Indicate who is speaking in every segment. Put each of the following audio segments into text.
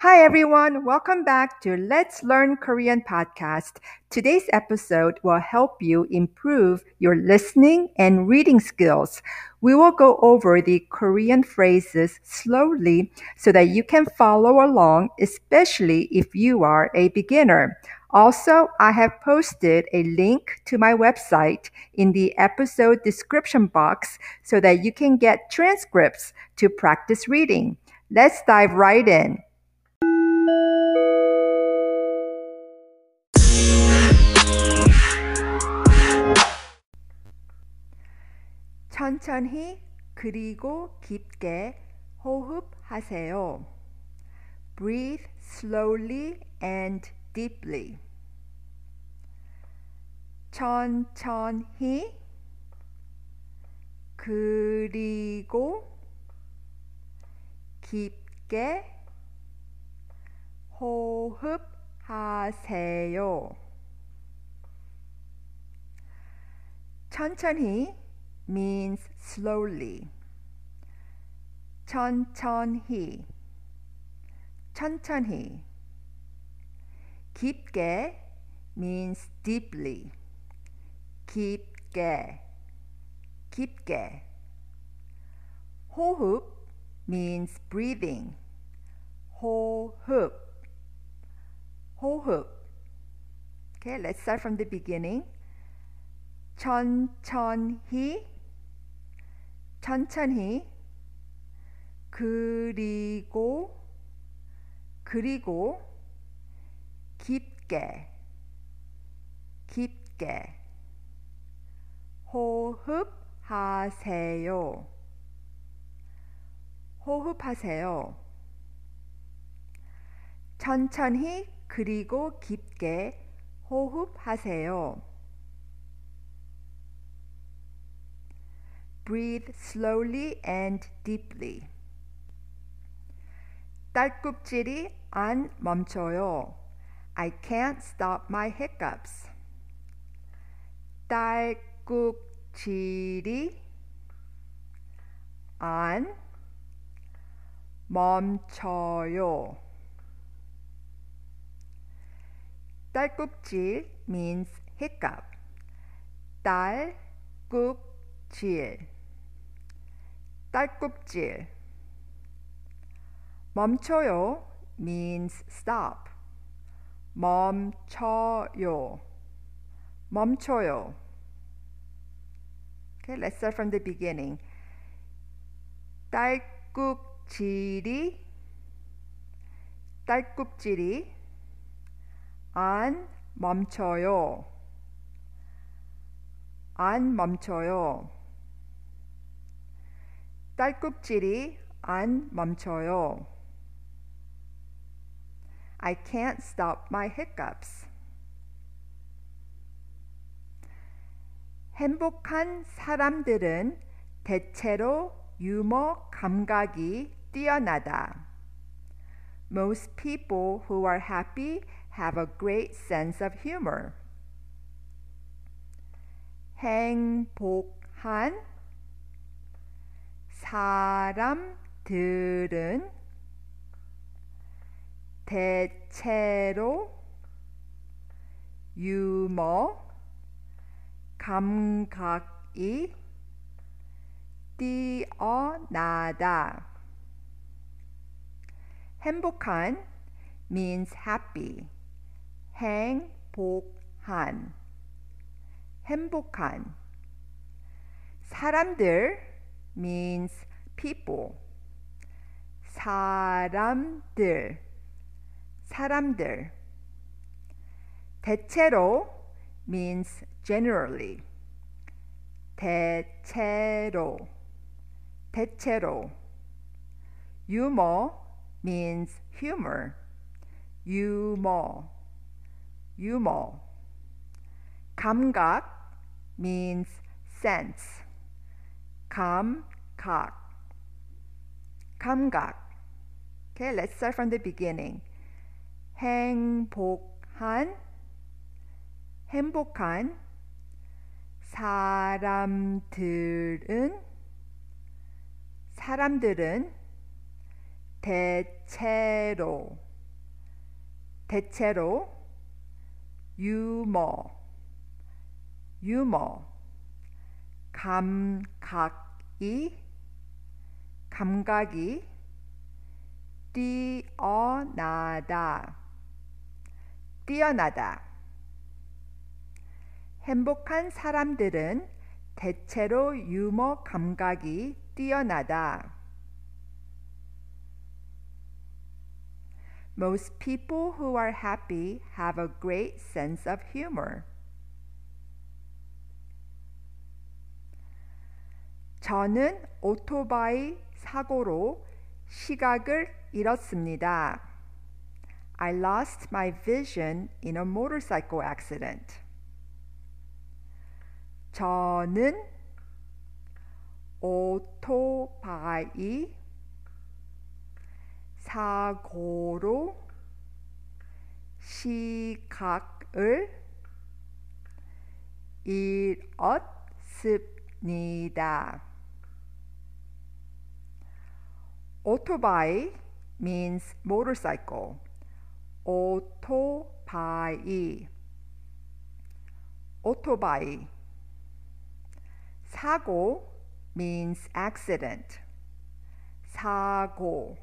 Speaker 1: Hi, everyone. Welcome back to Let's Learn Korean podcast. Today's episode will help you improve your listening and reading skills. We will go over the Korean phrases slowly so that you can follow along, especially if you are a beginner. Also, I have posted a link to my website in the episode description box so that you can get transcripts to practice reading. Let's dive right in. 천천히 그리고 깊게 호흡하세요. Breathe slowly and deeply. 천천히 그리고 깊게 호흡하세요. 천천히 means slowly. 천천히 천천히 깊게 means deeply 깊게 깊게 호흡 means breathing 호흡 호흡 Okay, let's start from the beginning. 천천히 천천히 그리고 그리고 깊게 깊게 호흡하세요. 호흡하세요. 천천히 그리고 깊게 호흡하세요. Breathe slowly and deeply. 딸꾹질이 안 멈춰요. I can't stop my hiccups. 딸꾹질이 안 멈춰요. 딸꾹질 means hiccup. 딸꾹질 딸꾹질 멈춰요 means stop. 멈춰요. 멈춰요. Okay, let's start from the beginning. 딸꾹질이 딸꾹질이 안 멈춰요. 안 멈춰요. 딸꾹질이 안 멈춰요. I can't stop my hiccups. 행복한 사람들은 대체로 유머 감각이 뛰어나다. Most people who are happy have a great sense of humor. 행복한 사람들은 대체로 유머 감각이 뛰어나다. 행복한 means happy. 행복한 행복한 사람들 means people. 사람들, 사람들. 대체로 means generally. 대체로, 대체로. Humor means humor. 유머. 유머. 감각 means sense. 감각 감각 Okay, let's start from the beginning. 행복한 행복한 사람들은 사람들은 대체로 대체로 유머 유머 감각 이 감각이 뛰어나다 뛰어나다 행복한 사람들은 대체로 유머 감각이 뛰어나다. Most people who are happy have a great sense of humor. 저는 오토바이 사고로 시각을 잃었습니다. I lost my vision in a motorcycle accident. 저는 오토바이 사고로 시각을 잃었습니다. 오토바이 means motorcycle. 오토바이 오토바이 사고 means accident. 사고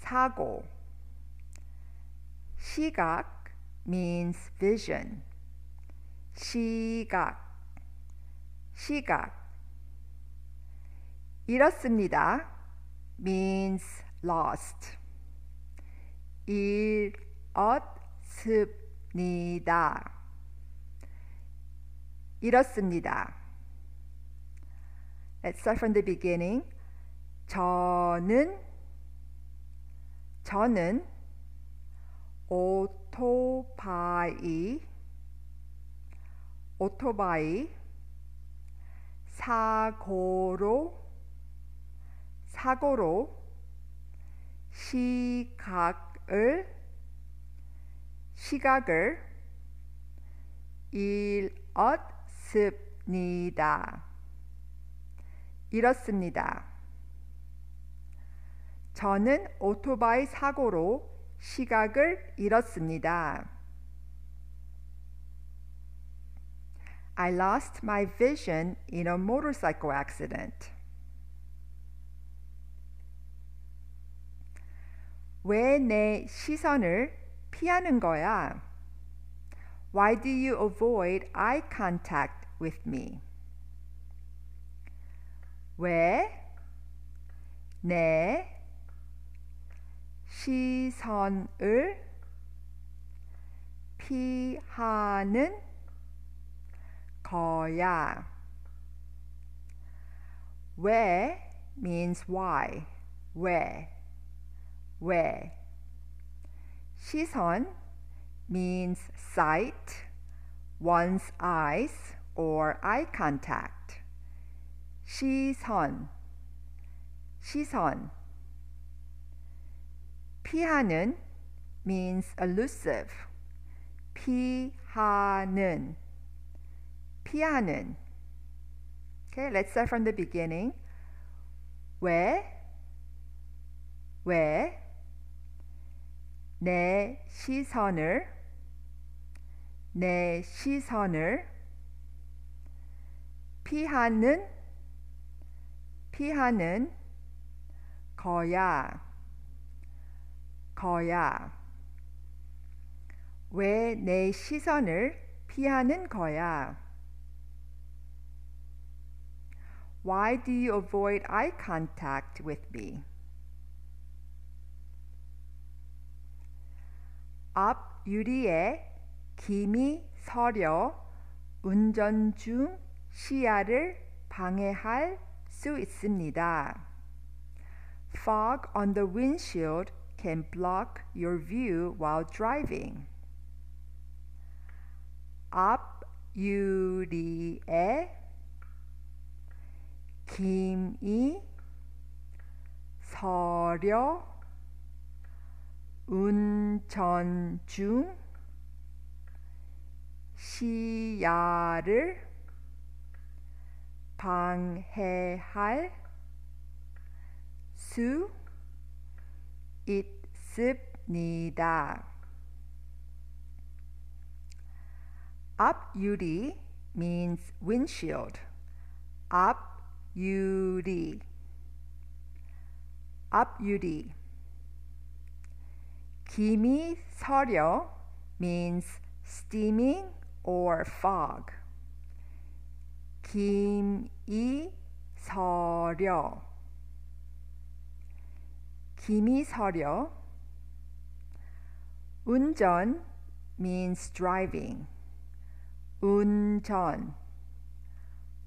Speaker 1: 사고 시각 means vision. 시각 시각 이렇습니다. means lost. 잃었습니다. 잃었습니다. Let's start from the beginning. 저는 저는 오토바이 오토바이 사고로 사고로 시각을 시각을 잃었습니다. 잃었습니다. 저는 오토바이 사고로 시각을 잃었습니다. I lost my vision in a motorcycle accident. 왜내 시선을 피하는 거야? Why do you avoid eye contact with me? 왜 내 시선을 피하는 거야? 왜 means why. 왜 where. 시선 means sight, one's eyes or eye contact. 시선 시선 피하는 means elusive. 피하는 피하는 Okay, let's start from the beginning. Where. 왜? 내 시선을 내 시선을 피하는 피하는 거야 거야 왜 내 시선을 피하는 거야 Why do you avoid eye contact with me? 앞 유리에 김이 서려 운전 중 시야를 방해할 수 있습니다. Fog on the windshield can block your view while driving. 앞 유리에 김이 서려 운전 중 시야를 방해할 수 있습니다. 앞유리 means windshield. 앞유리 앞유리 Kimi Saryo means steaming or fog. Kim I Saryo. Kimi Saryo. 운전 means driving. 운전.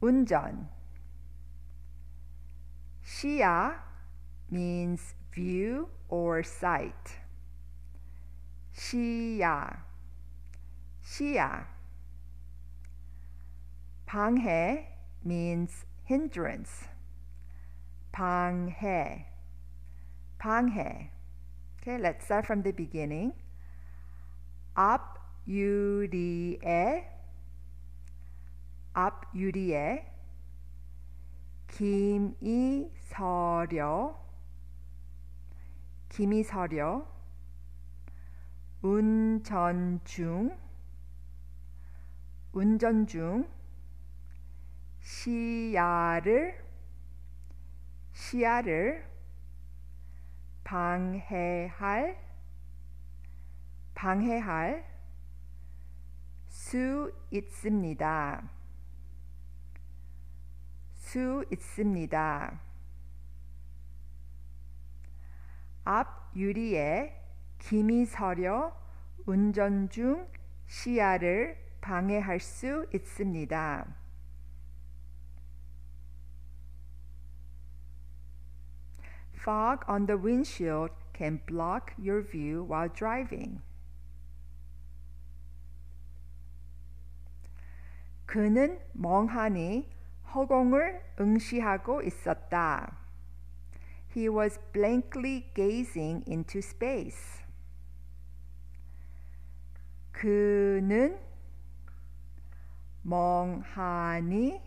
Speaker 1: 운전. 시야 means view or sight. 씨야, 씨야. 방해 means hindrance. 방해, 방해. Okay, let's start from the beginning. 앞유리에, 앞유리에. 김이 서려, 김이 서려. 운전 중 운전 중 시야를 시야를 방해할 방해할 수 있습니다. 수 있습니다. 앞 유리에 김이 서려 운전 중 시야를 방해할 수 있습니다. Fog on the windshield can block your view while driving. 그는 멍하니 허공을 응시하고 있었다. He was blankly gazing into space. 그는 멍하니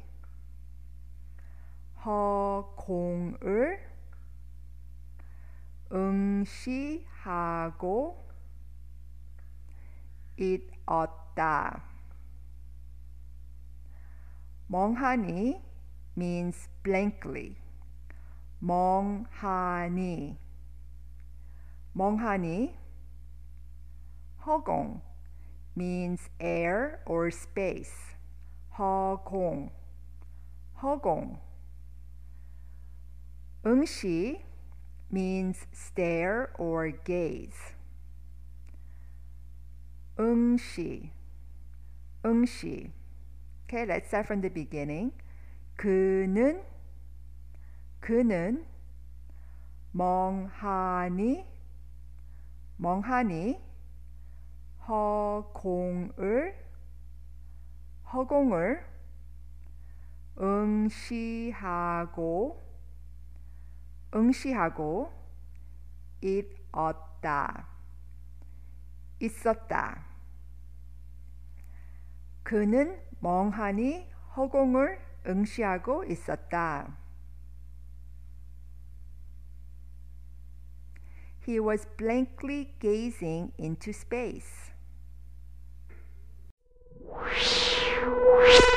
Speaker 1: 허공을 응시하고 있었다. 멍하니 means blankly. 멍하니 멍하니 허공 means air or space. 허공, 허공. 응시 means stare or gaze. 응시, 응시. Okay, let's start from the beginning. 그는 그는 멍하니 멍하니 허공을 허공을 응시하고 응시하고 있었다 있었다 그는 멍하니 허공을 응시하고 있었다. He was blankly gazing into space. w h o o